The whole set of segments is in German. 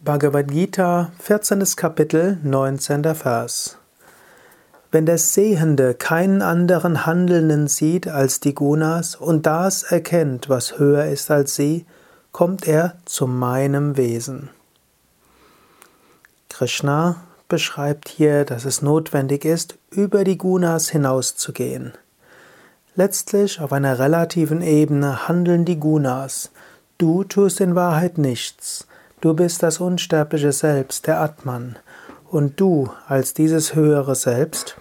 Bhagavad Gita, 14. Kapitel, 19. Vers. Wenn der Sehende keinen anderen Handelnden sieht als die Gunas und das erkennt, was höher ist als sie, kommt er zu meinem Wesen. Krishna beschreibt hier, dass es notwendig ist, über die Gunas hinauszugehen. Letztlich auf einer relativen Ebene handeln die Gunas. Du tust in Wahrheit nichts. Du bist das unsterbliche Selbst, der Atman. Und du, als dieses höhere Selbst,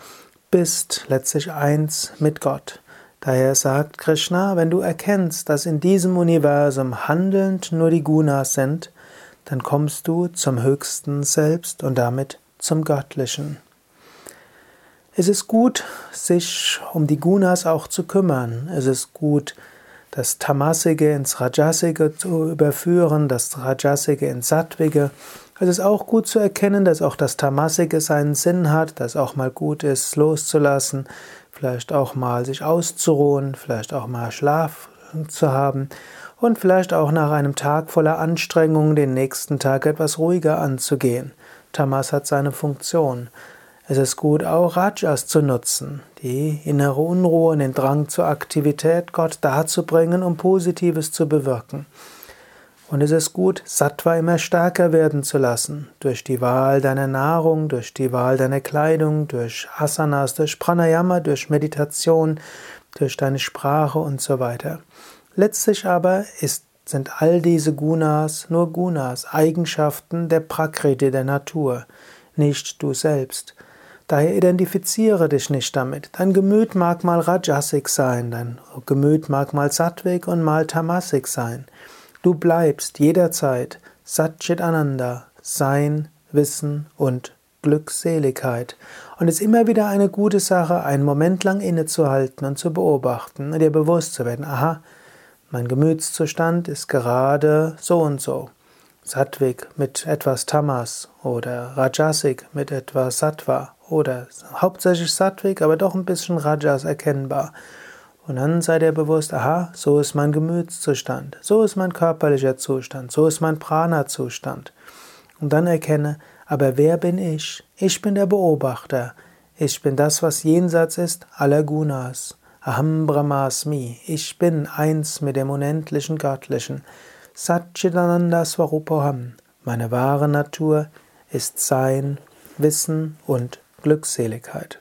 bist letztlich eins mit Gott. Daher sagt Krishna, wenn du erkennst, dass in diesem Universum handelnd nur die Gunas sind, dann kommst du zum höchsten Selbst und damit zum Göttlichen. Es ist gut, sich um die Gunas auch zu kümmern. Es ist gut, das Tamasige ins Rajasige zu überführen, das Rajasige ins Sattwige. Es ist auch gut zu erkennen, dass auch das Tamasige seinen Sinn hat, dass auch mal gut ist, loszulassen, vielleicht auch mal sich auszuruhen, vielleicht auch mal Schlaf zu haben und vielleicht auch nach einem Tag voller Anstrengung den nächsten Tag etwas ruhiger anzugehen. Tamas hat seine Funktion. Es ist gut, auch Rajas zu nutzen, die innere Unruhe und den Drang zur Aktivität Gott darzubringen, um Positives zu bewirken. Und es ist gut, Sattva immer stärker werden zu lassen, durch die Wahl deiner Nahrung, durch die Wahl deiner Kleidung, durch Asanas, durch Pranayama, durch Meditation, durch deine Sprache und so weiter. Letztlich aber ist, sind all diese Gunas nur Gunas, Eigenschaften der Prakriti, der Natur, nicht du selbst. Daher identifiziere dich nicht damit. Dein Gemüt mag mal Rajasik sein, dein Gemüt mag mal Sattvik und mal Tamasik sein. Du bleibst jederzeit Satchit Ananda, Sein, Wissen und Glückseligkeit. Und es ist immer wieder eine gute Sache, einen Moment lang innezuhalten und zu beobachten und dir bewusst zu werden, aha, mein Gemütszustand ist gerade so und so. Sattvik mit etwas Tamas oder Rajasik mit etwas Sattva oder hauptsächlich Sattvik, aber doch ein bisschen Rajas erkennbar. Und dann sei dir bewusst, aha, so ist mein Gemütszustand, so ist mein körperlicher Zustand, so ist mein Prana-Zustand. Und dann erkenne, aber wer bin ich? Ich bin der Beobachter. Ich bin das, was jenseits ist aller Gunas. Aham Brahmasmi. Ich bin eins mit dem unendlichen Göttlichen. Satchitananda Swarupoham. Meine wahre Natur ist Sein, Wissen und Glückseligkeit.